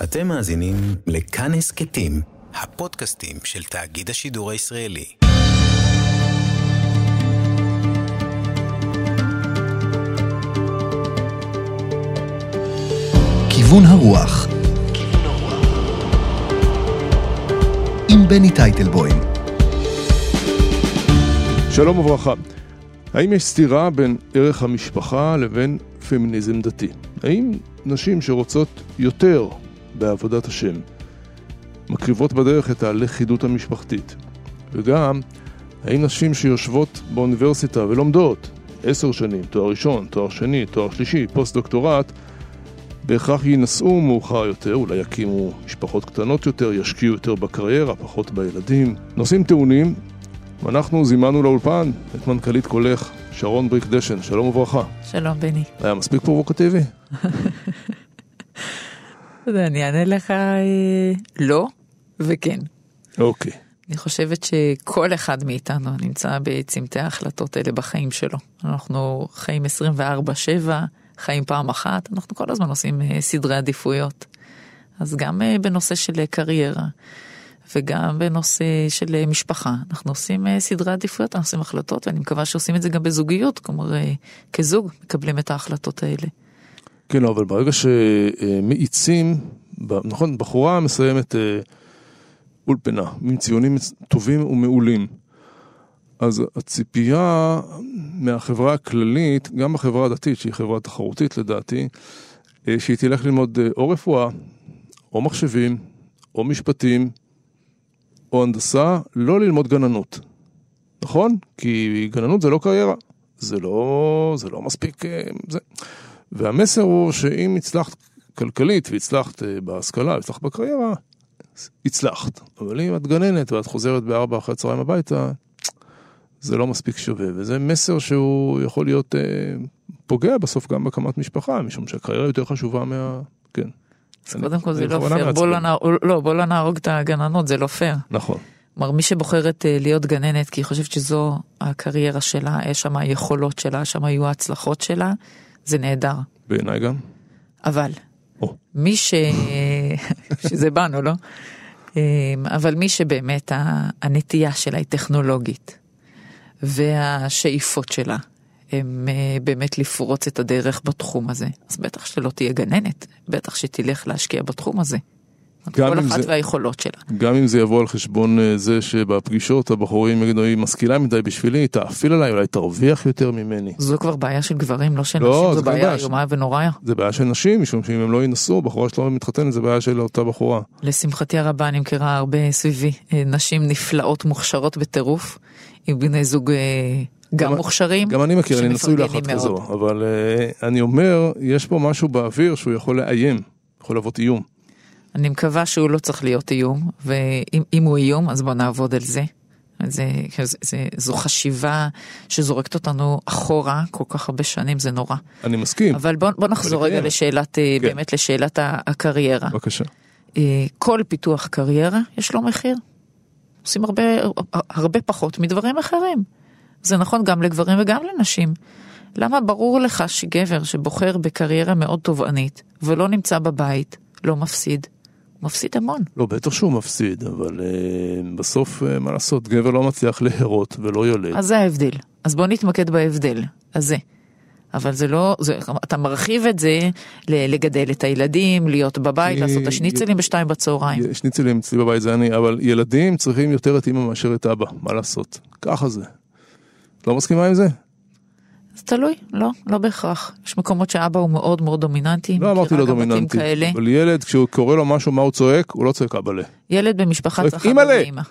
אתם מאזינים לכאן הסכתים, הפודקאסטים של תאגיד השידור הישראלי. כיוון הרוח עם בני טייטלבוים שלום וברכה. האם יש סתירה בין ערך המשפחה לבין פמיניזם דתי? האם נשים שרוצות יותר בעבודת השם מקריבות בדרך את הלכידות המשפחתית? וגם, האם נשים שיושבות באוניברסיטה ולומדות עשר שנים, תואר ראשון, תואר שני, תואר שלישי, פוסט-דוקטורט, בהכרח יינשאו מאוחר יותר, אולי יקימו משפחות קטנות יותר, ישקיעו יותר בקריירה, פחות בילדים. נושאים טעונים, ואנחנו זימנו לאולפן את מנכ"לית קולך, שרון בריק דשן, שלום וברכה. שלום בני. היה מספיק פרובוקטיבי? אני אענה לך אה, לא וכן. אוקיי. אני חושבת שכל אחד מאיתנו נמצא בצמתי ההחלטות האלה בחיים שלו. אנחנו חיים 24-7, חיים פעם אחת, אנחנו כל הזמן עושים אה, סדרי עדיפויות. אז גם אה, בנושא של קריירה. וגם בנושא של משפחה. אנחנו עושים סדרי עדיפויות, אנחנו עושים החלטות, ואני מקווה שעושים את זה גם בזוגיות, כלומר, כזוג מקבלים את ההחלטות האלה. כן, אבל ברגע שמאיצים, נכון, בחורה מסיימת אולפנה, עם ציונים טובים ומעולים. אז הציפייה מהחברה הכללית, גם בחברה הדתית, שהיא חברה תחרותית לדעתי, שהיא תלך ללמוד או רפואה, או מחשבים, או משפטים, או הנדסה, לא ללמוד גננות. נכון? כי גננות זה לא קריירה. זה לא, זה לא מספיק... זה. והמסר הוא שאם הצלחת כלכלית והצלחת בהשכלה, הצלחת בקריירה, הצלחת. אבל אם את גננת ואת חוזרת בארבע אחרי הצהריים הביתה, זה לא מספיק שווה. וזה מסר שהוא יכול להיות אה, פוגע בסוף גם בהקמת משפחה, משום שהקריירה יותר חשובה מה... כן. אז קודם כל זה לא פייר, בוא לא, לא, בוא לא נהרוג את הגננות, זה לא פייר. נכון. כלומר, מי שבוחרת להיות גננת כי היא חושבת שזו הקריירה שלה, יש שם היכולות שלה, שם היו ההצלחות שלה, זה נהדר. בעיניי גם. אבל, או. מי ש... שזה בנו, לא? אבל מי שבאמת הנטייה שלה היא טכנולוגית, והשאיפות שלה הם באמת לפרוץ את הדרך בתחום הזה, אז בטח שלא תהיה גננת, בטח שתלך להשקיע בתחום הזה. כל אחת זה, והיכולות שלה. גם אם זה יבוא על חשבון זה שבפגישות הבחורים יגידו, היא משכילה מדי בשבילי, תאפיל עליי, אולי תרוויח יותר ממני. זו כבר בעיה של גברים, לא של לא, נשים, זו בעיה איומה ונוראה. זה בעיה של נשים, משום שאם הם לא ינסו, בחורה שלא מתחתנת, זה בעיה של אותה בחורה. לשמחתי הרבה, אני מכירה הרבה סביבי, נשים נפלאות, מוכשרות בטירוף, עם בני זוג גם, גם מוכשרים. גם אני מכיר, אני נשוי לאחת כזו, אבל uh, אני אומר, יש פה משהו באוויר שהוא יכול לאיים, יכול להוות איום. אני מקווה שהוא לא צריך להיות איום, ואם הוא איום אז בוא נעבוד על זה. זה, זה, זה, זו חשיבה שזורקת אותנו אחורה כל כך הרבה שנים, זה נורא. אני מסכים. אבל בוא, בוא נחזור רגע לשאלת, כן. באמת לשאלת הקריירה. בבקשה. כל פיתוח קריירה יש לו מחיר. עושים הרבה, הרבה פחות מדברים אחרים. זה נכון גם לגברים וגם לנשים. למה ברור לך שגבר שבוחר בקריירה מאוד תובענית ולא נמצא בבית, לא מפסיד? מפסיד המון. לא, בטח שהוא מפסיד, אבל uh, בסוף, uh, מה לעשות, גבר לא מצליח להרות ולא יולד. אז זה ההבדל. אז בוא נתמקד בהבדל הזה. אבל זה לא, זה, אתה מרחיב את זה לגדל את הילדים, להיות בבית, לעשות את השניצלים בשתיים בצהריים. שניצלים אצלי בבית זה אני, אבל ילדים צריכים יותר את אמא מאשר את אבא, מה לעשות? ככה זה. לא מסכימה עם זה? זה תלוי, לא, לא בהכרח. יש מקומות שאבא הוא מאוד מאוד דומיננטי. לא אמרתי לא דומיננטי, אבל ילד, כשהוא קורא לו משהו, מה הוא צועק? הוא לא צועק אבא ל. ילד במשפחה צריך אבא ואימא.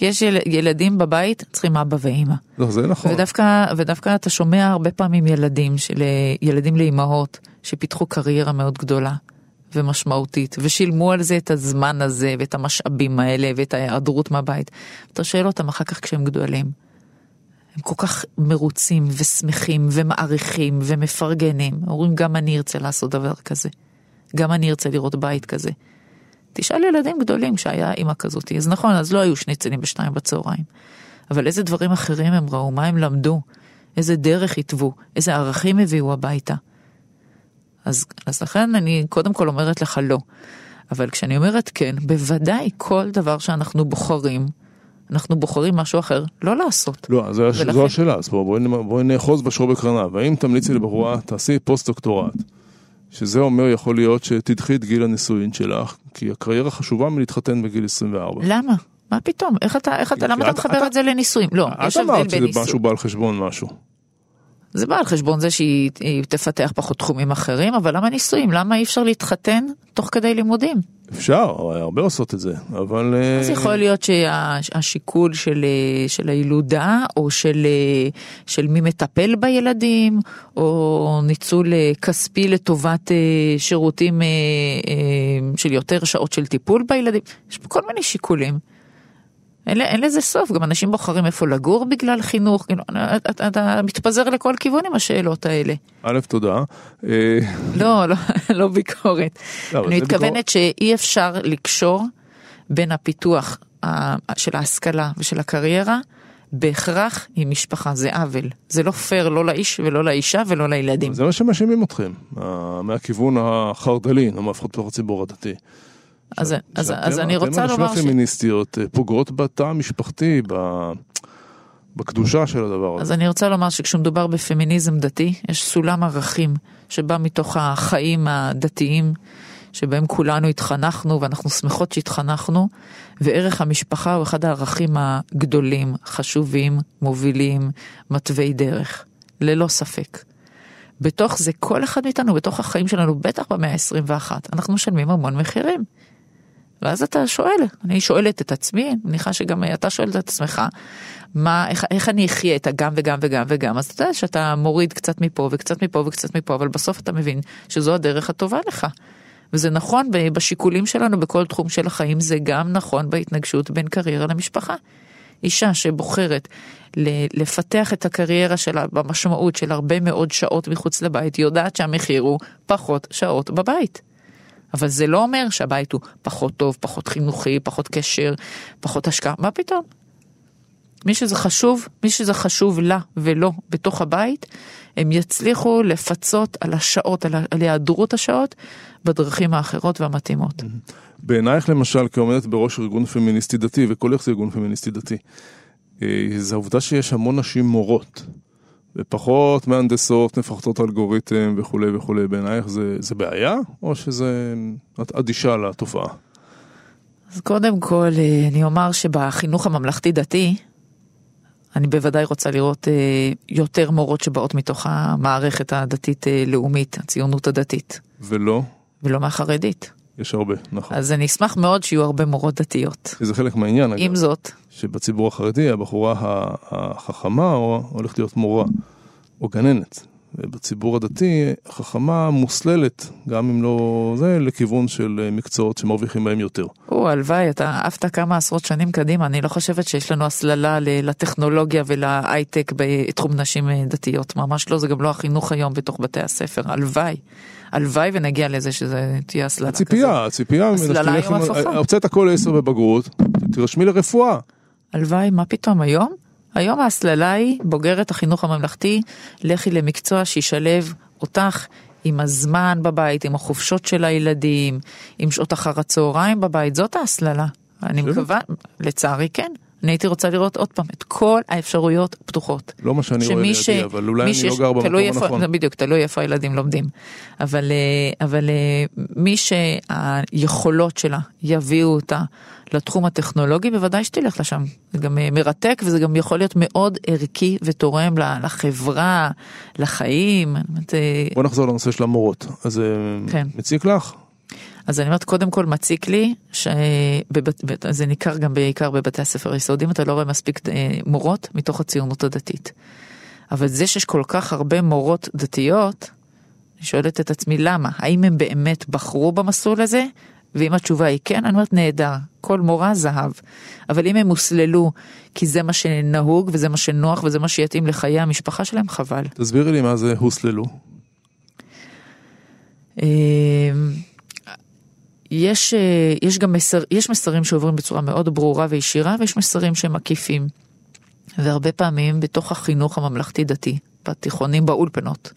יש יל, ילדים בבית צריכים אבא ואימא. לא, זה נכון. ודווקא, ודווקא אתה שומע הרבה פעמים ילדים, של, ילדים לאימהות, שפיתחו קריירה מאוד גדולה ומשמעותית, ושילמו על זה את הזמן הזה, ואת המשאבים האלה, ואת ההיעדרות מהבית. אתה שואל אותם אחר כך כשהם גדולים. הם כל כך מרוצים ושמחים ומעריכים ומפרגנים. אומרים גם אני ארצה לעשות דבר כזה. גם אני ארצה לראות בית כזה. תשאל ילדים גדולים שהיה אימא כזאת. אז נכון, אז לא היו שני צנים בשתיים בצהריים. אבל איזה דברים אחרים הם ראו, מה הם למדו, איזה דרך התוו, איזה ערכים הביאו הביתה. אז, אז לכן אני קודם כל אומרת לך לא. אבל כשאני אומרת כן, בוודאי כל דבר שאנחנו בוחרים, אנחנו בוחרים משהו אחר לא לעשות. לא, זו, ולכן- זו השאלה, אז בואי בואי, בואי נאחוז בשור בקרניו. האם תמליצי לבחורה, תעשי פוסט-דוקטורט, שזה אומר יכול להיות שתדחי את גיל הנישואין שלך, כי הקריירה חשובה מלהתחתן בגיל 24. למה? מה פתאום? איך אתה, איך אתה, למה אתה את- מחבר את- את זה לנישואים? לא, יש את הבדל אמרת בין שזה נישואים. משהו בא על חשבון משהו. זה בא על חשבון זה שהיא היא תפתח פחות תחומים אחרים, אבל למה נישואים? למה אי אפשר להתחתן תוך כדי לימודים? אפשר, הרבה עושות את זה, אבל... אה, אז יכול להיות שהשיקול של, אה, של הילודה, או של, אה, של מי מטפל בילדים, או ניצול כספי לטובת שירותים של יותר שעות של טיפול בילדים, יש פה כל מיני שיקולים. אין, אין לזה סוף, גם אנשים בוחרים איפה לגור בגלל חינוך, כאילו, אתה, אתה מתפזר לכל כיוון עם השאלות האלה. א', תודה. אה, לא, לא, לא ביקורת. לא, אני מתכוונת שאי אפשר לקשור בין הפיתוח של ההשכלה ושל הקריירה בהכרח עם משפחה, זה עוול. זה לא פייר לא לאיש ולא לאישה ולא לילדים. זה מה שמאשימים אתכם, אה, מהכיוון החרד"לי, לא לפחות בתוך הציבור הדתי. אז, אז, שאתם- אז אני רוצה אתם לומר הנשים הפמיניסטיות אה, פוגעות בתא המשפחתי, ב- בקדושה של הדבר אז הזה. אני רוצה לומר שכשמדובר בפמיניזם דתי, יש סולם ערכים שבא מתוך החיים הדתיים, שבהם כולנו התחנכנו ואנחנו שמחות שהתחנכנו, וערך המשפחה הוא אחד הערכים הגדולים, חשובים, מובילים, מתווי דרך, ללא ספק. בתוך זה, כל אחד מאיתנו, בתוך החיים שלנו, בטח במאה ה-21, אנחנו משלמים המון מחירים. ואז אתה שואל, אני שואלת את עצמי, מניחה שגם אתה שואל את עצמך, מה, איך, איך אני אחיה את הגם וגם וגם וגם, אז אתה יודע שאתה מוריד קצת מפה וקצת מפה וקצת מפה, אבל בסוף אתה מבין שזו הדרך הטובה לך. וזה נכון בשיקולים שלנו בכל תחום של החיים, זה גם נכון בהתנגשות בין קריירה למשפחה. אישה שבוחרת לפתח את הקריירה שלה במשמעות של הרבה מאוד שעות מחוץ לבית, יודעת שהמחיר הוא פחות שעות בבית. אבל זה לא אומר שהבית הוא פחות טוב, פחות חינוכי, פחות קשר, פחות השקעה, מה פתאום? מי שזה חשוב, מי שזה חשוב לה ולא בתוך הבית, הם יצליחו לפצות על השעות, על היעדרות השעות, בדרכים האחרות והמתאימות. בעינייך למשל, כעומדת בראש ארגון פמיניסטי דתי, וכל איך זה ארגון פמיניסטי דתי, אה, זה העובדה שיש המון נשים מורות, ופחות מהנדסות, מפחדות אלגוריתם וכולי וכולי, בעינייך זה, זה בעיה, או שזה את אדישה לתופעה? אז קודם כל, אה, אני אומר שבחינוך הממלכתי דתי, אני בוודאי רוצה לראות אה, יותר מורות שבאות מתוך המערכת הדתית אה, הציונות הדתית, ולא, ולא מהחרדית. יש הרבה, נכון. אז אני אשמח מאוד שיהיו הרבה מורות דתיות. זה חלק מהעניין, אגב, עם זאת, שבציבור החרדי הבחורה החכמה הולכת להיות מורה או גננת. ובציבור הדתי החכמה מוסללת, גם אם לא זה, לכיוון של אה, מקצועות שמרוויחים בהם יותר. או, הלוואי, אתה עפת כמה עשרות שנים קדימה, אני לא חושבת שיש לנו הסללה לטכנולוגיה ולהייטק בתחום נשים אה, דתיות, ממש לא, זה גם לא החינוך היום בתוך בתי הספר, הלוואי. הלוואי ונגיע לזה שזה תהיה הסללה כזאת. הציפייה, הציפייה, הסללה היום הפוכה. הוצאת הכל עשר בבגרות, תירשמי לרפואה. הלוואי, מה פתאום היום? היום ההסללה היא בוגרת החינוך הממלכתי, לכי למקצוע שישלב אותך עם הזמן בבית, עם החופשות של הילדים, עם שעות אחר הצהריים בבית, זאת ההסללה. אני? מקווה, לצערי כן. אני הייתי רוצה לראות עוד פעם את כל האפשרויות פתוחות. לא מה שאני רואה לידי, אבל אולי אני לא שיש- גר במקום איפה- הנכון. בדיוק, תלוי איפה הילדים לומדים. אבל, אה, אבל אה, מי שהיכולות שלה יביאו אותה לתחום הטכנולוגי, בוודאי שתלך לשם. זה גם אה, מרתק וזה גם יכול להיות מאוד ערכי ותורם לחברה, לחיים. בוא נחזור לנושא של המורות. אז כן. מציק לך? אז אני אומרת, קודם כל מציק לי, שזה ניכר גם בעיקר בבתי הספר היסודיים, אתה לא רואה מספיק אה, מורות מתוך הציונות הדתית. אבל זה שיש כל כך הרבה מורות דתיות, אני שואלת את עצמי למה, האם הם באמת בחרו במסלול הזה? ואם התשובה היא כן, אני אומרת נהדר, כל מורה זהב. אבל אם הם הוסללו כי זה מה שנהוג וזה מה שנוח וזה מה שיתאים לחיי המשפחה שלהם, חבל. תסבירי לי מה זה הוסללו. יש, אה, יש גם מסר, יש מסרים שעוברים בצורה מאוד ברורה וישירה ויש מסרים שהם עקיפים. והרבה פעמים בתוך החינוך הממלכתי דתי, בתיכונים באולפנות,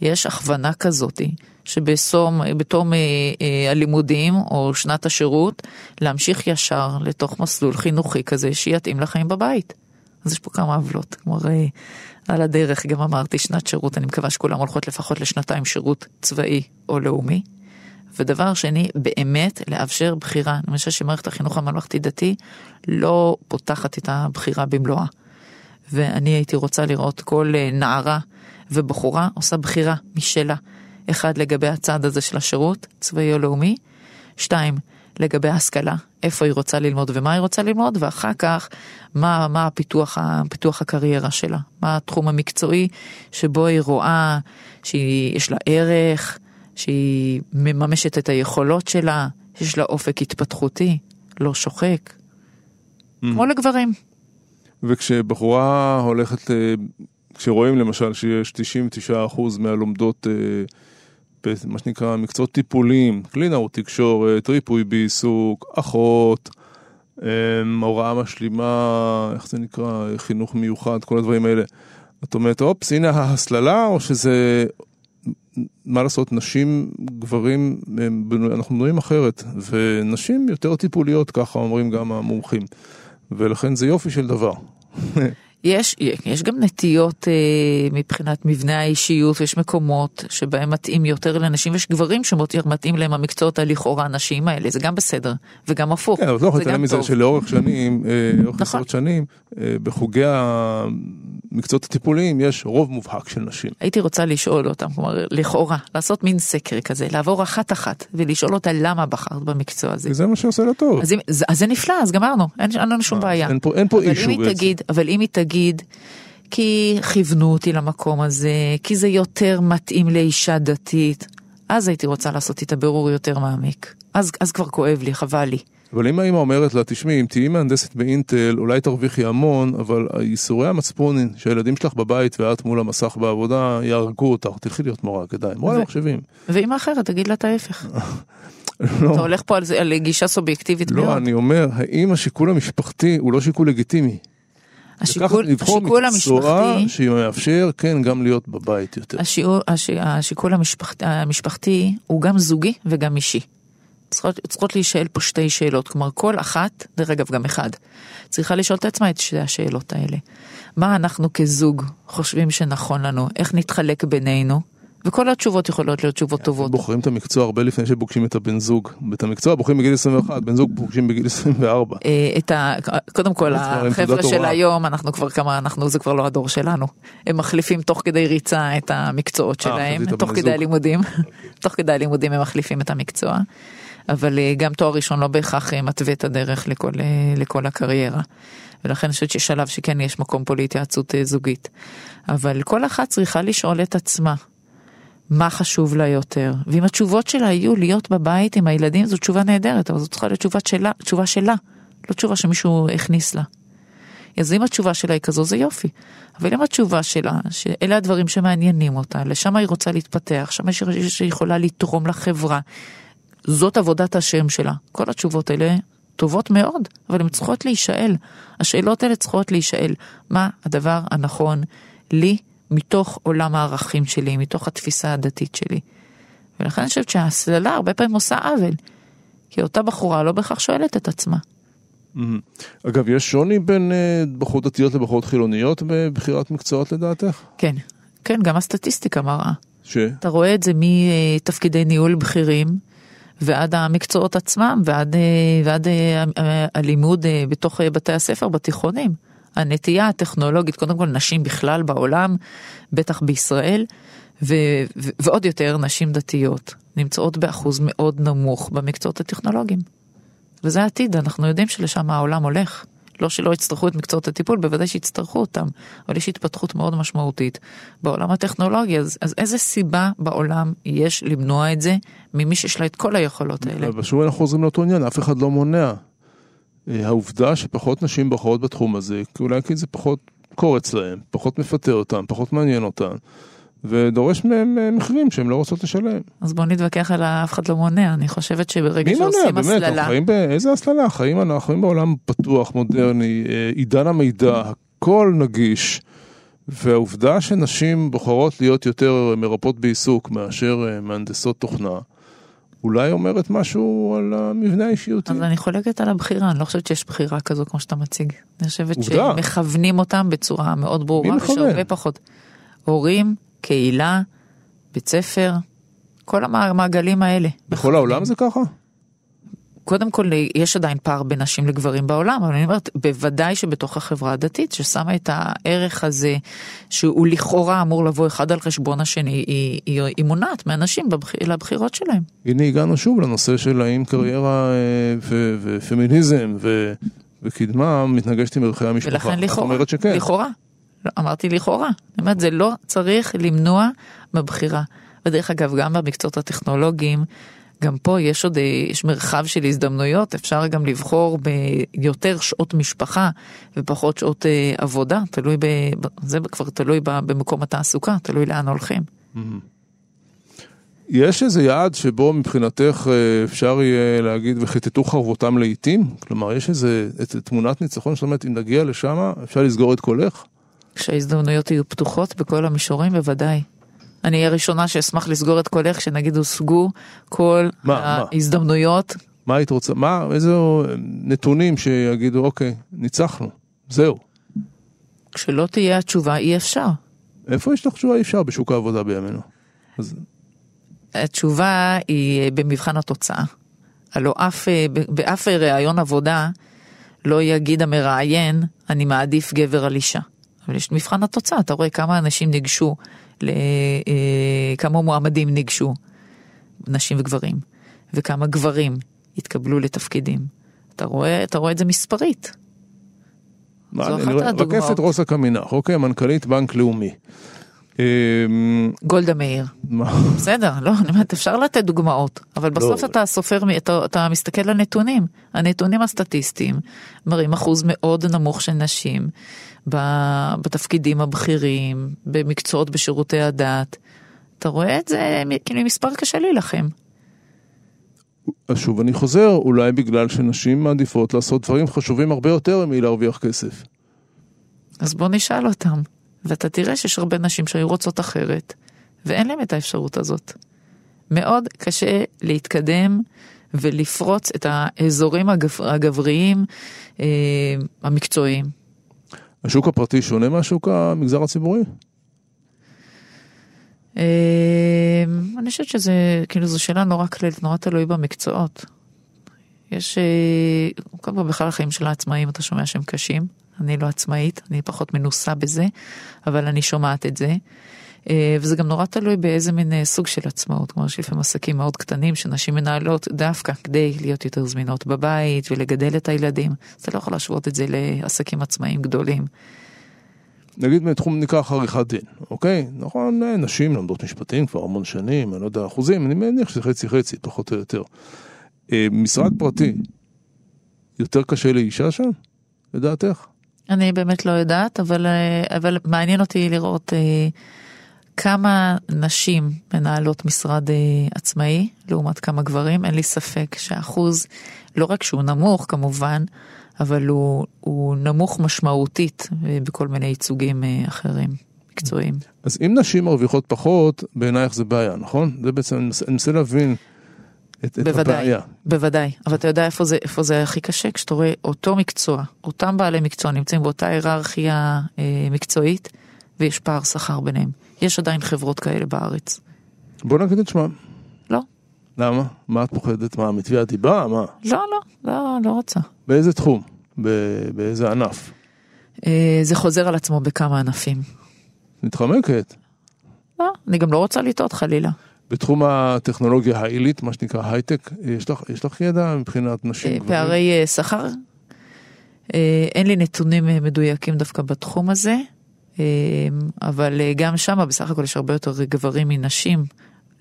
יש הכוונה כזאתי, שבתום אה, אה, הלימודים או שנת השירות, להמשיך ישר לתוך מסלול חינוכי כזה שיתאים לחיים בבית. אז יש פה כמה עוולות, כלומר על הדרך גם אמרתי שנת שירות, אני מקווה שכולם הולכות לפחות לשנתיים שירות צבאי או לאומי. ודבר שני, באמת לאפשר בחירה. אני חושב שמערכת החינוך הממלכתי דתי לא פותחת את הבחירה במלואה. ואני הייתי רוצה לראות כל אה, נערה ובחורה עושה בחירה משלה. אחד, לגבי הצעד הזה של השירות, צבאי או לאומי. שתיים, לגבי ההשכלה, איפה היא רוצה ללמוד ומה היא רוצה ללמוד, ואחר כך, מה, מה הפיתוח, הפיתוח הקריירה שלה, מה התחום המקצועי שבו היא רואה שיש לה ערך, שהיא מממשת את היכולות שלה, שיש לה אופק התפתחותי, לא שוחק, mm. כמו לגברים. וכשבחורה הולכת, אה, כשרואים למשל שיש 99% מהלומדות אה, מה שנקרא מקצועות טיפוליים, קלינאות, תקשורת, ריפוי בעיסוק, אחות, אמ, הוראה משלימה, איך זה נקרא, חינוך מיוחד, כל הדברים האלה. את אומרת, אופס, הנה ההסללה, או שזה, מה לעשות, נשים, גברים, אנחנו בנויים אחרת, ונשים יותר טיפוליות, ככה אומרים גם המומחים. ולכן זה יופי של דבר. יש, יש גם נטיות אה, מבחינת מבנה האישיות, יש מקומות שבהם מתאים יותר לנשים, ויש גברים שמתאים להם המקצועות הלכאורה הנשיים האלה, זה גם בסדר, וגם הפוך, כן, אבל לא יכול להתעלם מזה שלאורך שנים, אה, לאורך נכון. עשרות שנים, אה, בחוגי המקצועות הטיפוליים יש רוב מובהק של נשים. הייתי רוצה לשאול אותם, כלומר, לכאורה, לעשות מין סקר כזה, לעבור אחת-אחת, ולשאול אותה למה בחרת במקצוע הזה. זה מה שעושה לה טוב. אז, אז, אז זה נפלא, אז גמרנו, אין, אין לנו שום בעיה. אין פה, אין פה אישו בעצם. אבל אם היא תגיד, להגיד, כי כיוונו אותי למקום הזה, כי זה יותר מתאים לאישה דתית, אז הייתי רוצה לעשות איתה בירור יותר מעמיק. אז, אז כבר כואב לי, חבל לי. אבל אם האמא אומרת לה, תשמעי, אם תהיי מהנדסת באינטל, אולי תרוויחי המון, אבל ייסורי המצפון שהילדים שלך בבית ואת מול המסך בעבודה, יהרגו אותך, תלכי להיות מורה, כדאי, מורה למחשבים. ואמא אחרת, תגיד לה את ההפך. לא. אתה הולך פה על, על גישה סובייקטיבית לא, מאוד. לא, אני אומר, האם השיקול המשפחתי הוא לא שיקול לגיטימי? השיקול, השיקול המשפחתי, שמאפשר כן גם להיות בבית יותר. השיעור, הש, השיקול המשפחתי, המשפחתי הוא גם זוגי וגם אישי. צריכות, צריכות להישאל פה שתי שאלות, כלומר כל אחת, דרך אגב גם אחד, צריכה לשאול את עצמה את שתי השאלות האלה. מה אנחנו כזוג חושבים שנכון לנו, איך נתחלק בינינו, וכל התשובות יכולות להיות תשובות טובות. בוחרים את המקצוע הרבה לפני שפוגשים את הבן זוג. ואת המקצוע בוחרים בגיל 21, בן זוג פוגשים בגיל 24. אה, את ה... קודם כל, החבר'ה של היום, אנחנו כבר כמה, אנחנו, זה כבר לא הדור שלנו. הם מחליפים תוך כדי ריצה את המקצועות אה, שלהם, תוך כדי הלימודים. תוך כדי הלימודים הם מחליפים את המקצוע. אבל אה, גם תואר ראשון לא בהכרח מתווה את הדרך לכל, לכל הקריירה. ולכן אני חושבת שיש שלב שכן יש מקום פה להתייעצות זוגית. אבל כל אחת צריכה לשאול את עצמה, מה חשוב לה יותר. ואם התשובות שלה יהיו להיות בבית עם הילדים, זו תשובה נהדרת, אבל זו צריכה להיות תשובה שלה, תשובה שלה, לא תשובה שמישהו הכניס לה. אז אם התשובה שלה היא כזו, זה יופי. אבל אם התשובה שלה, שאלה הדברים שמעניינים אותה, לשם היא רוצה להתפתח, שם היא יכולה לתרום לחברה, זאת עבודת השם שלה. כל התשובות האלה טובות מאוד, אבל הן צריכות להישאל. השאלות האלה צריכות להישאל. מה הדבר הנכון לי מתוך עולם הערכים שלי, מתוך התפיסה הדתית שלי. ולכן אני חושבת שההסללה הרבה פעמים עושה עוול, כי אותה בחורה לא בהכרח שואלת את עצמה. Mm-hmm. אגב, יש שוני בין אה, בחורות דתיות לבחורות חילוניות בבחירת מקצועות לדעתך? כן, כן, גם הסטטיסטיקה מראה. ש? אתה רואה את זה מתפקידי ניהול בכירים ועד המקצועות עצמם ועד, אה, ועד אה, הלימוד בתוך בתי הספר, בתיכונים. הנטייה הטכנולוגית, קודם כל נשים בכלל בעולם, בטח בישראל, ו- ו- ועוד יותר נשים דתיות, נמצאות באחוז מאוד נמוך במקצועות הטכנולוגיים. וזה העתיד, אנחנו יודעים שלשם העולם הולך. לא שלא יצטרכו את מקצועות הטיפול, בוודאי שיצטרכו אותם, אבל יש התפתחות מאוד משמעותית בעולם הטכנולוגי, אז, אז איזה סיבה בעולם יש למנוע את זה ממי שיש לה את כל היכולות האלה? אבל שוב אנחנו חוזרים לאותו עניין, אף אחד לא מונע. העובדה שפחות נשים בחרות בתחום הזה, אולי כי זה פחות קורץ להם, פחות מפתה אותם, פחות מעניין אותם, ודורש מהם אה, מחירים שהם לא רוצות לשלם. אז בוא נתווכח על אף אחד לא מונע, אני חושבת שברגע שעושים הסללה... מי מונע, באמת, חיים ב... איזה הסללה? חיים, אנחנו חיים בעולם פתוח, מודרני, אה, עידן המידע, הכל נגיש. והעובדה שנשים בוחרות להיות יותר מרפאות בעיסוק מאשר אה, מהנדסות תוכנה, אולי אומרת משהו על המבנה האישיותי. אז אני חולקת על הבחירה, אני לא חושבת שיש בחירה כזו כמו שאתה מציג. אני חושבת עובדה. שמכוונים אותם בצורה מאוד ברורה, מכוון? הרבה פחות. הורים, קהילה, בית ספר, כל המעגלים האלה. בכל העולם זה ככה? קודם כל יש עדיין פער בין נשים לגברים בעולם, אבל אני אומרת, בוודאי שבתוך החברה הדתית, ששמה את הערך הזה, שהוא לכאורה אמור לבוא אחד על חשבון השני, היא, היא, היא מונעת מהנשים בבח... לבחירות שלהם. הנה הגענו שוב לנושא של האם קריירה אה, ו- ופמיניזם ו- וקדמה מתנגשת עם ערכי המשפחה. ולכן את לכאורה, אומרת שכן. לכאורה, לא, אמרתי לכאורה, אני אומרת זה לא צריך למנוע בבחירה. ודרך אגב גם במקצועות הטכנולוגיים, גם פה יש עוד, אה, יש מרחב של הזדמנויות, אפשר גם לבחור ביותר שעות משפחה ופחות שעות אה, עבודה, תלוי ב... זה כבר תלוי במקום התעסוקה, תלוי לאן הולכים. יש איזה יעד שבו מבחינתך אה, אפשר יהיה להגיד וכיתתו חרבותם לעיתים? כלומר, יש איזה תמונת ניצחון זאת אומרת, אם נגיע לשם, אפשר לסגור את קולך? כשההזדמנויות יהיו פתוחות בכל המישורים בוודאי. אני אהיה הראשונה שאשמח לסגור את קולך כשנגיד הושגו כל מה, מה? ההזדמנויות. מה היית רוצה, מה, איזה נתונים שיגידו, אוקיי, ניצחנו, זהו. כשלא תהיה התשובה אי אפשר. איפה יש לך תשובה? אי אפשר בשוק העבודה בימינו. אז התשובה היא במבחן התוצאה. הלוא אף, באף ראיון עבודה לא יגיד המראיין, אני מעדיף גבר על אישה. אבל יש מבחן התוצאה, אתה רואה כמה אנשים ניגשו, ל- אה, מועמדים ניגשו, נשים וגברים, וכמה גברים התקבלו לתפקידים. אתה רואה, אתה רואה את זה מספרית. מה, זו אחת הדוגמאות. רקפת רוסה קמינח, אוקיי, מנכ"לית בנק לאומי. אמ, גולדה מאיר. בסדר, לא, אני אומרת, אפשר לתת דוגמאות, אבל בסוף לא. אתה סופר, אתה, אתה מסתכל על נתונים. הנתונים הסטטיסטיים מראים אחוז מאוד נמוך של נשים בתפקידים הבכירים, במקצועות בשירותי הדת. אתה רואה את זה, כאילו מספר קשה להילחם. אז שוב אני חוזר, אולי בגלל שנשים מעדיפות לעשות דברים חשובים הרבה יותר מלהרוויח כסף. אז בוא נשאל אותם, ואתה תראה שיש הרבה נשים שהיו רוצות אחרת, ואין להם את האפשרות הזאת. מאוד קשה להתקדם ולפרוץ את האזורים הגב, הגבריים אה, המקצועיים. השוק הפרטי שונה מהשוק המגזר הציבורי? אה, אני חושבת שזה, כאילו זו שאלה נורא כללית, נורא תלוי במקצועות. יש, אה, קודם כל בכלל החיים של העצמאים אתה שומע שהם קשים. אני לא עצמאית, אני פחות מנוסה בזה, אבל אני שומעת את זה. אה, וזה גם נורא תלוי באיזה מין אה, סוג של עצמאות, כלומר יש לפעמים עסקים מאוד קטנים שנשים מנהלות דווקא כדי להיות יותר זמינות בבית ולגדל את הילדים. אז אתה לא יכול להשוות את זה לעסקים עצמאיים גדולים. נגיד בתחום ניקח עריכת דין, אוקיי? נכון, אה, נשים לומדות משפטים כבר המון שנים, אני לא יודע אחוזים, אני מניח שזה חצי חצי, פחות או יותר. משרד פרטי, יותר קשה לאישה שם, לדעתך? אני באמת לא יודעת, אבל, אבל מעניין אותי לראות כמה נשים מנהלות משרד אה, עצמאי לעומת כמה גברים. אין לי ספק שהאחוז, לא רק שהוא נמוך כמובן, אבל הוא, הוא נמוך משמעותית אה, בכל מיני ייצוגים אה, אחרים, מקצועיים. אז אם נשים מרוויחות פחות, בעינייך זה בעיה, נכון? זה בעצם, אני מנסה- אני מנסה להבין את, את בוודאי, הבעיה. בוודאי, אבל אתה יודע איפה זה, איפה זה הכי קשה? כשאתה רואה אותו מקצוע, אותם בעלי מקצוע נמצאים באותה היררכיה אה, מקצועית, ויש פער שכר ביניהם. יש עדיין חברות כאלה בארץ. בוא נגיד את שמם. לא, למה? מה את פוחדת? מה, מתביעת דיבה? מה? לא, לא, לא, לא רוצה. באיזה תחום? באיזה ענף? אה, זה חוזר על עצמו בכמה ענפים. מתחמקת. לא, אני גם לא רוצה לטעות חלילה. בתחום הטכנולוגיה העילית, מה שנקרא הייטק, יש לך, יש לך ידע מבחינת נשים אה? פערי אה, שכר, אה, אין לי נתונים אה, מדויקים דווקא בתחום הזה, אבל אה, גם שם בסך הכל יש הרבה יותר גברים מנשים,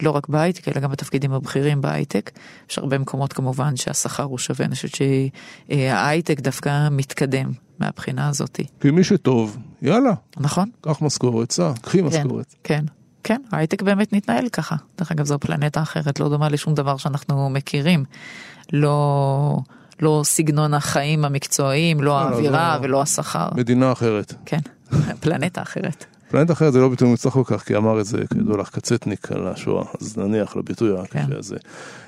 לא רק בהייטק, אלא גם בתפקידים הבכירים בהייטק. יש הרבה מקומות כמובן שהשכר הוא שווה, אני חושבת שההייטק דווקא מתקדם מהבחינה הזאת. כי מי שטוב, יאללה, נכון? קח משכורת, סע, קחי כן, משכורת. כן, כן, ההייטק באמת מתנהל ככה. דרך אגב, זו פלנטה אחרת, לא דומה לשום דבר שאנחנו מכירים. לא, לא סגנון החיים המקצועיים, לא לא, האווירה לא. ולא השכר. מדינה אחרת. כן, פלנטה אחרת. פלנטה אחרת זה לא ביטוי מוצלח כל כך, כי אמר את זה כידוע לך קצטניק על השואה, אז נניח לביטוי הקשה כן. הזה.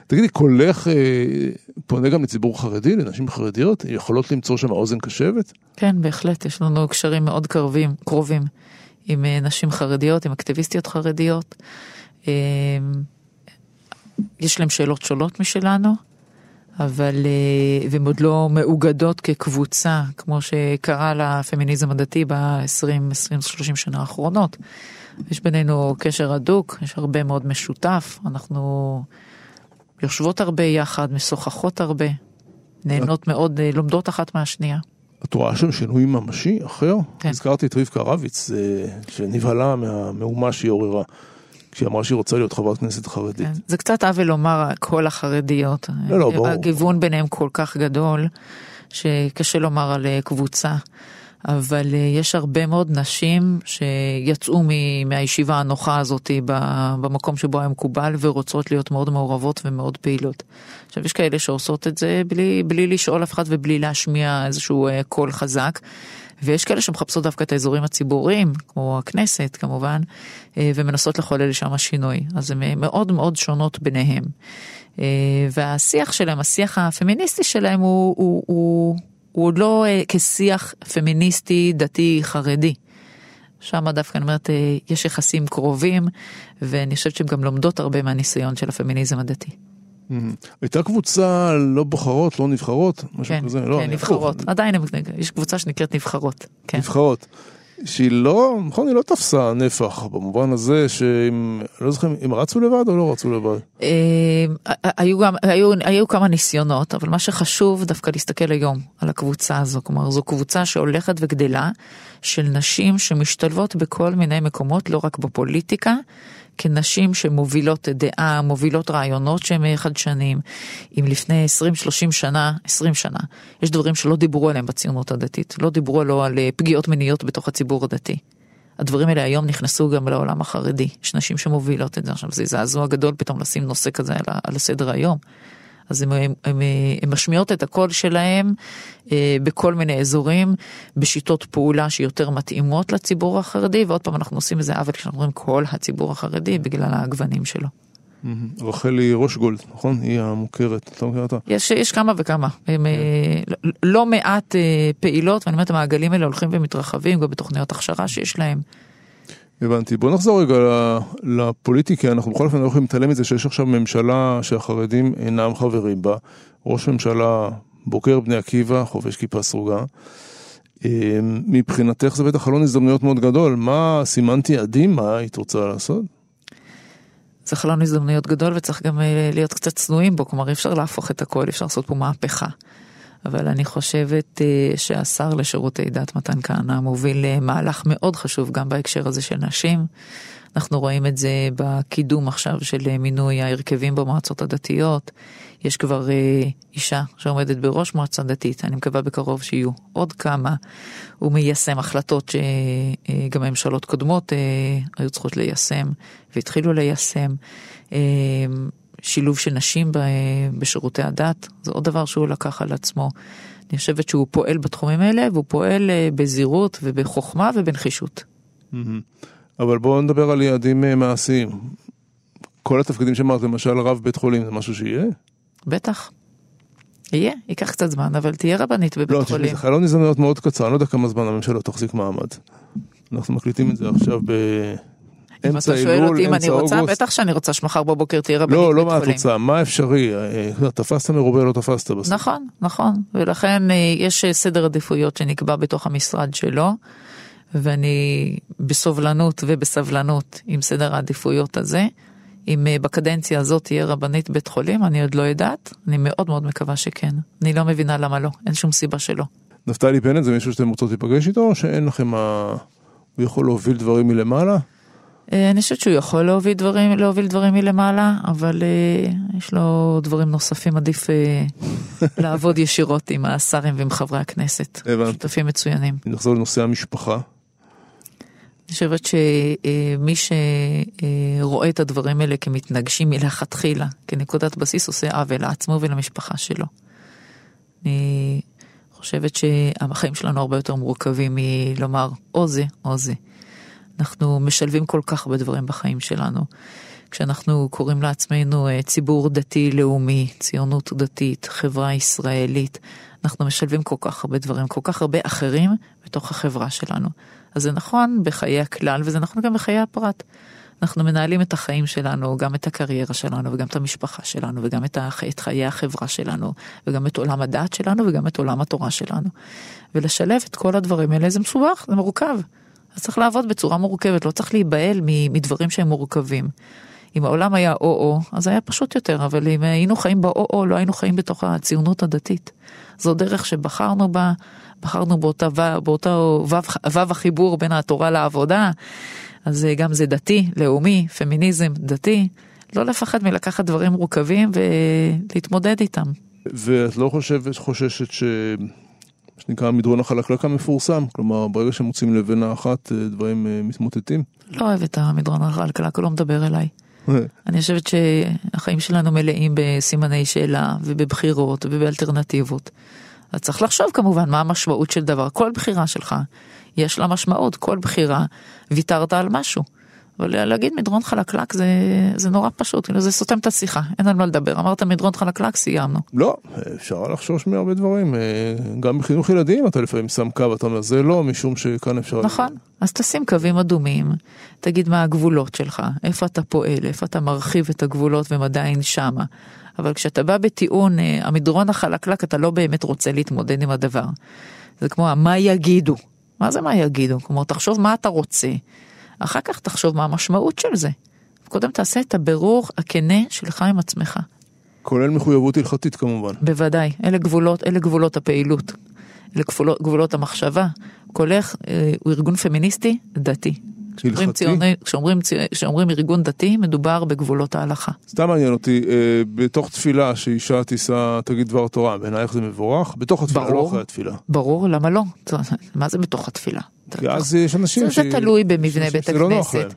תגידי, קולך אה, פונה גם לציבור חרדי, לנשים חרדיות? יכולות למצוא שם אוזן קשבת? כן, בהחלט, יש לנו קשרים מאוד קרבים, קרובים עם אה, נשים חרדיות, עם אקטיביסטיות חרדיות. אה, יש להם שאלות שונות משלנו, אבל, אה, והן עוד לא מאוגדות כקבוצה, כמו שקרה לפמיניזם הדתי ב-20-20-30 שנה האחרונות. יש בינינו קשר הדוק, יש הרבה מאוד משותף, אנחנו יושבות הרבה יחד, משוחחות הרבה, נהנות מאוד, אה, לומדות אחת מהשנייה. את רואה שם שינוי ממשי אחר? כן. הזכרתי את רבקה רביץ, אה, שנבהלה מהמהומה שהיא עוררה, כשהיא אמרה שהיא רוצה להיות חברת כנסת חרדית. כן. זה קצת עוול לומר כל החרדיות. לא, לא, ברור. הגיוון ביניהם כל כך גדול, שקשה לומר על אה, קבוצה. אבל אה, יש הרבה מאוד נשים שיצאו מהישיבה הנוחה הזאת במקום שבו היה מקובל ורוצות להיות מאוד מעורבות ומאוד פעילות. עכשיו יש כאלה שעושות את זה בלי, בלי לשאול אף אחד ובלי להשמיע איזשהו אה, קול חזק. ויש כאלה שמחפשות דווקא את האזורים הציבוריים, כמו הכנסת כמובן, אה, ומנסות לחולל שם שינוי. אז הן מאוד מאוד שונות ביניהם. אה, והשיח שלהם, השיח הפמיניסטי שלהם הוא, הוא, הוא, הוא עוד לא אה, כשיח פמיניסטי דתי חרדי. שם דווקא אני אומרת, יש יחסים קרובים, ואני חושבת שהן גם לומדות הרבה מהניסיון של הפמיניזם הדתי. מהמם. הייתה קבוצה לא בוחרות, לא נבחרות, משהו כן, כזה, לא, כן, נבחרות. הפוך, עדיין הם- יש קבוצה שנקראת נבחרות. כן. נבחרות. שהיא לא, נכון, היא לא תפסה נפח, במובן הזה שאם, לא זוכר אם רצו לבד או לא רצו לבד. אה, היו גם, היו, היו כמה ניסיונות, אבל מה שחשוב דווקא להסתכל היום על הקבוצה הזו, כלומר זו קבוצה שהולכת וגדלה של נשים שמשתלבות בכל מיני מקומות, לא רק בפוליטיקה, כנשים שמובילות דעה, מובילות רעיונות שהם חדשניים. אם לפני 20-30 שנה, 20 שנה, יש דברים שלא דיברו עליהם בציונות הדתית, לא דיברו לא על אה, פגיעות מיניות בתוך הציבור הדתי. הדברים האלה היום נכנסו גם לעולם החרדי, יש נשים שמובילות את זה עכשיו, זה זעזוע גדול פתאום לשים נושא כזה על, על סדר היום. אז הם, הם, הם, הם משמיעות את הקול שלהם אה, בכל מיני אזורים, בשיטות פעולה שיותר מתאימות לציבור החרדי, ועוד פעם אנחנו עושים איזה עוול כשאנחנו אומרים כל הציבור החרדי בגלל הגוונים שלו. רחלי ראשגולד, נכון? היא המוכרת, אתה מכיר אותה? יש, יש כמה וכמה, הם, אה, לא, לא מעט אה, פעילות, ואני אומרת המעגלים האלה הולכים ומתרחבים גם בתוכניות הכשרה שיש להם. הבנתי. בוא נחזור רגע לפוליטיקה, אנחנו בכל אופן לא יכולים להתעלם מזה שיש עכשיו ממשלה שהחרדים אינם חברים בה. ראש ממשלה בוקר בני עקיבא, חובש כיפה סרוגה. אה, מבחינתך זה בטח חלון הזדמנויות מאוד גדול. מה סימנתי יעדים? מה היית רוצה לעשות? זה חלון הזדמנויות גדול וצריך גם אה, להיות קצת צנועים בו, כלומר אי אפשר להפוך את הכל, אפשר לעשות פה מהפכה. אבל אני חושבת אה, שהשר לשירותי דת מתן כהנא מוביל אה, מהלך מאוד חשוב גם בהקשר הזה של נשים. אנחנו רואים את זה בקידום עכשיו של אה, מינוי ההרכבים במועצות הדתיות. יש כבר אישה שעומדת בראש מועצה דתית, אני מקווה בקרוב שיהיו עוד כמה. הוא מיישם החלטות שגם ממשלות קודמות היו צריכות ליישם והתחילו ליישם. שילוב של נשים ב- בשירותי הדת, זה עוד דבר שהוא לקח על עצמו. אני חושבת שהוא פועל בתחומים האלה, והוא פועל אה, בזהירות ובחוכמה ובנחישות. אבל בואו נדבר על יעדים אה, מעשיים. כל התפקידים שאמרת, למשל רב בית חולים, זה משהו שיהיה? בטח. יהיה, ייקח קצת זמן, אבל תהיה רבנית בבית לא, חולים. זה חלון הזדמנויות מאוד קצר, אני לא יודע כמה זמן הממשלה תחזיק מעמד. אנחנו מקליטים את זה עכשיו אם באמצע אתה שואל אילול, אותי אם אני אמצע רוצה, אוגוסט. בטח שאני רוצה שמחר בבוקר תהיה רבנית לא, בבית לא מה את חולים. רוצה, מה אפשרי? אה, תפסת מרובה, לא תפסת בסוף. נכון, נכון, ולכן אה, יש אה, סדר עדיפויות שנקבע בתוך המשרד שלו, ואני בסובלנות ובסבלנות עם סדר העדיפויות הזה. אם אה, בקדנציה הזאת תהיה רבנית בית חולים, אני עוד לא יודעת, אני מאוד מאוד מקווה שכן. אני לא מבינה למה לא, אין שום סיבה שלא. נפתלי בנט זה מישהו שאתם רוצות להיפגש איתו, או שאין לכם מה... הוא יכול להוביל דברים מלמעלה? אה, אני חושבת שהוא יכול להוביל דברים, להוביל דברים מלמעלה, אבל אה, יש לו דברים נוספים, עדיף אה, לעבוד ישירות עם השרים ועם חברי הכנסת. הבנתי. שותפים מצוינים. נחזור לנושא המשפחה. אני חושבת שמי שרואה את הדברים האלה כמתנגשים מלכתחילה, כנקודת בסיס, עושה עוול לעצמו ולמשפחה שלו. אני חושבת שהחיים שלנו הרבה יותר מורכבים מלומר או זה או זה. אנחנו משלבים כל כך הרבה דברים בחיים שלנו. כשאנחנו קוראים לעצמנו אה, ציבור דתי-לאומי, ציונות דתית, חברה ישראלית, אנחנו משלבים כל כך הרבה דברים, כל כך הרבה אחרים בתוך החברה שלנו. אז זה נכון בחיי הכלל וזה נכון גם בחיי הפרט. אנחנו מנהלים את החיים שלנו, גם את הקריירה שלנו וגם את המשפחה שלנו וגם את, הח... את חיי החברה שלנו וגם את עולם הדעת שלנו וגם את עולם התורה שלנו. ולשלב את כל הדברים האלה זה מסובך, זה מורכב. אז צריך לעבוד בצורה מורכבת, לא צריך להיבהל מדברים שהם מורכבים. אם העולם היה או-או, אז היה פשוט יותר, אבל אם היינו חיים באו-או, לא היינו חיים בתוך הציונות הדתית. זו דרך שבחרנו בה, בחרנו באותה, באותה וו החיבור בין התורה לעבודה, אז גם זה דתי, לאומי, פמיניזם, דתי. לא לפחד מלקחת דברים מורכבים ולהתמודד איתם. ואת לא חושבת, חוששת ש... שנקרא מדרון החלקלק המפורסם, כלומר ברגע שמוצאים לבנה אחת דברים מתמוטטים? לא אוהב את המדרון החלקלק, הוא לא מדבר אליי. אני חושבת שהחיים שלנו מלאים בסימני שאלה ובבחירות ובאלטרנטיבות. אז צריך לחשוב כמובן מה המשמעות של דבר, כל בחירה שלך יש לה משמעות, כל בחירה ויתרת על משהו. אבל להגיד מדרון חלקלק זה, זה נורא פשוט, כאילו זה סותם את השיחה, אין על מה לדבר. אמרת מדרון חלקלק, סיימנו. לא, אפשר לחשוש מהרבה דברים. גם בחינוך ילדים אתה לפעמים שם קו, אתה אומר זה לא, משום שכאן אפשר... נכון, אז תשים קווים אדומים, תגיד מה הגבולות שלך, איפה אתה פועל, איפה אתה מרחיב את הגבולות והם עדיין שמה. אבל כשאתה בא בטיעון המדרון החלקלק, אתה לא באמת רוצה להתמודד עם הדבר. זה כמו מה יגידו. מה זה מה יגידו? כלומר, תחשוב מה אתה רוצה. אחר כך תחשוב מה המשמעות של זה. קודם תעשה את הבירור הכנה שלך עם עצמך. כולל מחויבות הלכתית כמובן. בוודאי, אלה גבולות, אלה גבולות הפעילות, אלה גבולות, גבולות המחשבה. קולך הוא ארגון פמיניסטי דתי. כשאומרים, כשאומרים ארגון דתי, מדובר בגבולות ההלכה. סתם מעניין אותי, אה, בתוך תפילה שאישה תישא, תגיד דבר תורה, בעינייך זה מבורך? בתוך התפילה, ברור, לא אחרי התפילה. ברור, למה לא? מה זה בתוך התפילה? כי אז יש אנשים ש... זה תלוי במבנה בית הכנסת.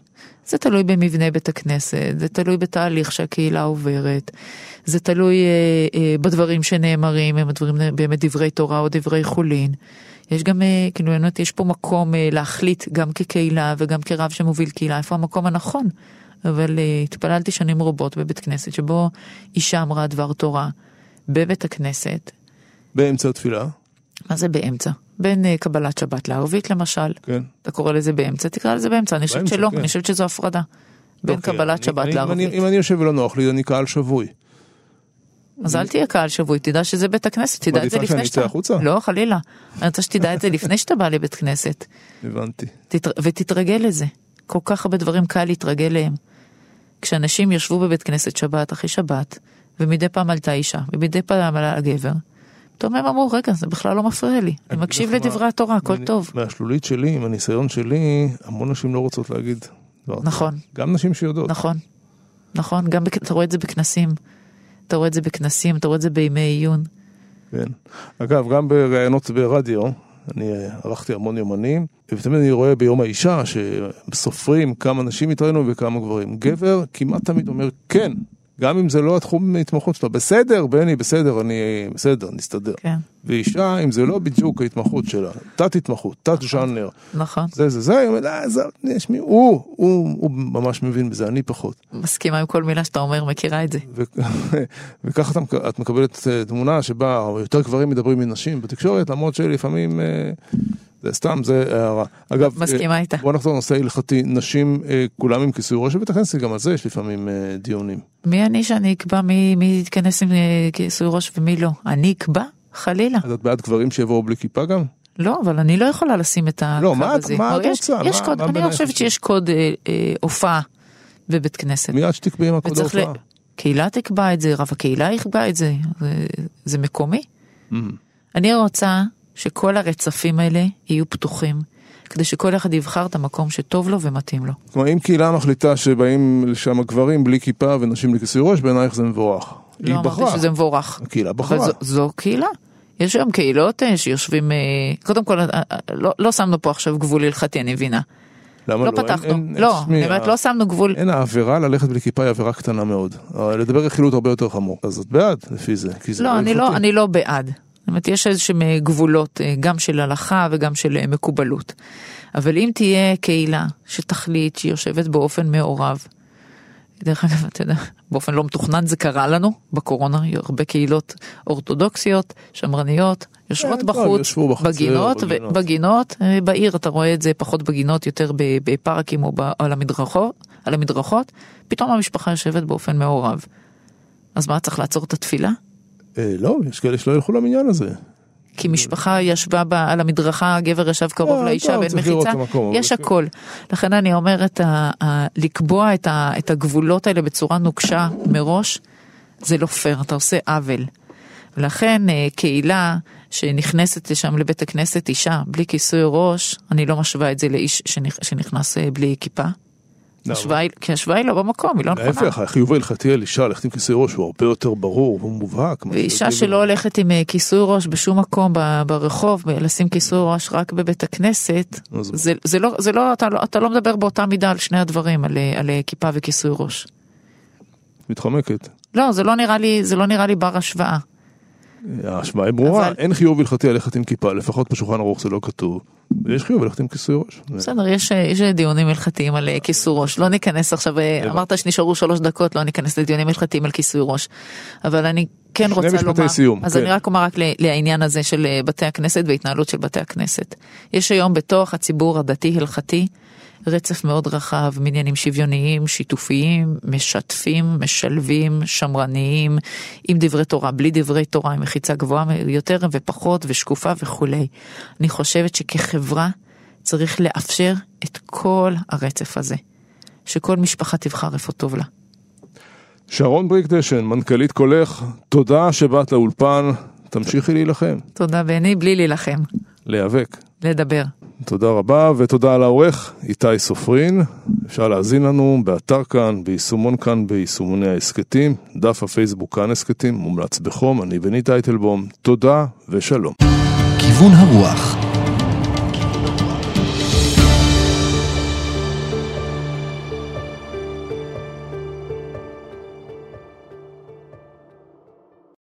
זה תלוי במבנה בית הכנסת, זה תלוי בתהליך שהקהילה עוברת, זה תלוי אה, אה, בדברים שנאמרים, הם הדברים באמת דברי תורה או דברי חולין. יש גם, אה, כאילו, באמת, יש פה מקום אה, להחליט גם כקהילה וגם כרב שמוביל קהילה, איפה המקום הנכון. אבל אה, התפללתי שנים רבות בבית כנסת שבו אישה אמרה דבר תורה בבית הכנסת. באמצע התפילה? מה זה באמצע? בין קבלת שבת לערבית למשל. כן. אתה קורא לזה באמצע, תקרא לזה באמצע, אני חושבת שלא, כן. אני חושבת שזו הפרדה. בין אוקיי, קבלת שבת לערבית. אם אני יושב ולא נוח לי, אני קהל שבוי. אז אל תהיה קהל שבוי, תדע שזה בית הכנסת, תדע את זה לפני שאתה... החוצה? לא, חלילה. אני רוצה שתדע את זה לפני שאתה בא לבית כנסת. הבנתי. ותתרגל לזה. כל כך הרבה דברים קל להתרגל להם. כשאנשים ישבו בבית כנסת שבת אחרי שבת, ומדי פעם עלתה אישה, ומדי פעם עלה הגבר, פתאום הם אמרו, רגע, זה בכלל לא מפריע לי, אני מקשיב לדברי התורה, הכל טוב. מהשלולית שלי, עם הניסיון שלי, המון נשים לא רוצות להגיד. נכון. גם נשים שיודעות. נכון. נכון, גם אתה רואה את זה בכנסים. אתה רואה את זה בכנסים, אתה רואה את זה בימי עיון. כן. אגב, גם בראיונות ברדיו, אני ערכתי המון יומנים, ותמיד אני רואה ביום האישה שסופרים כמה נשים התראינו וכמה גברים. גבר כמעט תמיד אומר כן, גם אם זה לא התחום ההתמחות שלו, בסדר, בני, בסדר, אני בסדר, נסתדר. כן. ואישה, אם זה לא בדיוק ההתמחות שלה, תת התמחות, תת ז'אנר, נכון. זה זה זה, היא אומרת, אה, זה, יש מי, הוא, הוא, הוא ממש מבין בזה, אני פחות. מסכימה עם כל מילה שאתה אומר, מכירה את זה. וככה את, את מקבלת אה, תמונה שבה יותר גברים מדברים מנשים בתקשורת, למרות שלפעמים... אה, סתם, זה הערה. אגב, מסכימה איתה. בוא נחזור לנושא הלכתי, נשים כולם עם כיסוי ראש בבית הכנסת, גם על זה יש לפעמים דיונים. מי אני שאני אקבע מי יתכנס עם כיסוי ראש ומי לא? אני אקבע? חלילה. אז את בעד גברים שיבואו בלי כיפה גם? לא, אבל אני לא יכולה לשים את הקו לא, הזה. לא, מה את רוצה? יש קוד, אני לא חושבת שיש קוד הופעה בבית כנסת. מי את שתקבעי עם הקוד ההופעה? קהילה תקבע את זה, רב הקהילה יקבע את זה, זה מקומי. אני רוצה שכל הרצפים האלה יהיו פתוחים, כדי שכל אחד יבחר את המקום שטוב לו ומתאים לו. כלומר, אם קהילה מחליטה שבאים לשם גברים בלי כיפה ונשים בלי כיסוי ראש, בעינייך זה מבורך. לא אמרתי שזה מבורך. הקהילה בחרה. זו, זו קהילה. יש היום קהילות אה, שיושבים, אה, קודם כל, אה, לא, לא שמנו פה עכשיו גבול הלכתי, אני מבינה. למה לא? לא? פתחנו, אין, לא, אני אומרת, לא שמנו גבול. אין, העבירה ללכת בלי כיפה היא עבירה קטנה מאוד. לדבר רכילות הרבה יותר חמור. אז את בעד לפי זה. זה לא, אני לא, אני לא בעד. זאת אומרת, יש איזה שהם גבולות, גם של הלכה וגם של מקובלות. אבל אם תהיה קהילה שתחליט שהיא יושבת באופן מעורב, דרך אגב, אתה יודע, באופן לא מתוכנן זה קרה לנו בקורונה, הרבה קהילות אורתודוקסיות, שמרניות, יושבות כן, בחוץ, בחצר, בגינות, בגינות. בגינות, אה, בעיר אתה רואה את זה פחות בגינות, יותר בפארקים או על המדרכות, על המדרכות, פתאום המשפחה יושבת באופן מעורב. אז מה, צריך לעצור את התפילה? אה, לא, יש כאלה שלא ילכו למניין הזה. כי משפחה ישבה ב, על המדרכה, הגבר ישב קרוב אה, לאישה טוב, ואין מחיצה, יש כן. הכל. לכן אני אומרת, לקבוע את, הגבולות האלה בצורה נוקשה מראש, זה לא פייר, אתה עושה עוול. לכן אה, קהילה שנכנסת לשם לבית הכנסת, אישה בלי כיסוי ראש, אני לא משווה את זה לאיש שנכ, שנכנס בלי כיפה. למה? השוואה היא- כי לא במקום, היא לא נכונה. להפך, החיוב ההלכתי על אישה ללכת עם כיסוי ראש הוא הרבה יותר ברור ומובהק. ואישה. שלא הולכת עם אה, כיסוי ראש בשום מקום ברחוב, לשים כיסוי ראש רק בבית הכנסת, זה, לא, לא, אתה, לא, אתה לא מדבר באותה מידה על שני הדברים, על, אה, אה, כיפה וכיסוי ראש. מתחמקת. לא, זה לא נראה לי, זה לא נראה לי בר השוואה. ההשוואה היא ברורה, אבל- אין חיוב הלכתי ללכת עם כיפה, לפחות בשולחן ערוך זה לא כתוב. ויש חיוב ללכת עם כיסוי ראש. בסדר, יש, יש דיונים הלכתיים על אה, כיסוי ראש, לא ניכנס עכשיו, אה. אמרת שנשארו שלוש דקות, לא ניכנס לדיונים הלכתיים על כיסוי ראש. אבל אני כן שני רוצה משפטי לומר, סיום, אז כן. אני רק אומר רק לעניין הזה של אה, בתי הכנסת והתנהלות של בתי הכנסת. יש היום בתוך הציבור הדתי-הלכתי רצף מאוד רחב, מניינים שוויוניים, שיתופיים, משתפים, משלבים, שמרניים, עם דברי תורה, בלי דברי תורה, עם מחיצה גבוהה יותר ופחות ושקופה וכולי. אני חושבת שכחברה צריך לאפשר את כל הרצף הזה, שכל משפחה תבחר איפה טוב לה. שרון בריק דשן, מנכ"לית קולך, תודה שבאת לאולפן, תמשיכי להילחם, תודה בני, בלי להילחם, להיאבק. לדבר. תודה רבה, ותודה על העורך, איתי סופרין. אפשר להאזין לנו באתר כאן, ביישומון כאן, ביישומוני ההסכתים, דף הפייסבוק כאן הסכתים, מומלץ בחום, אני בני טייטלבום. תודה ושלום. כיוון הרוח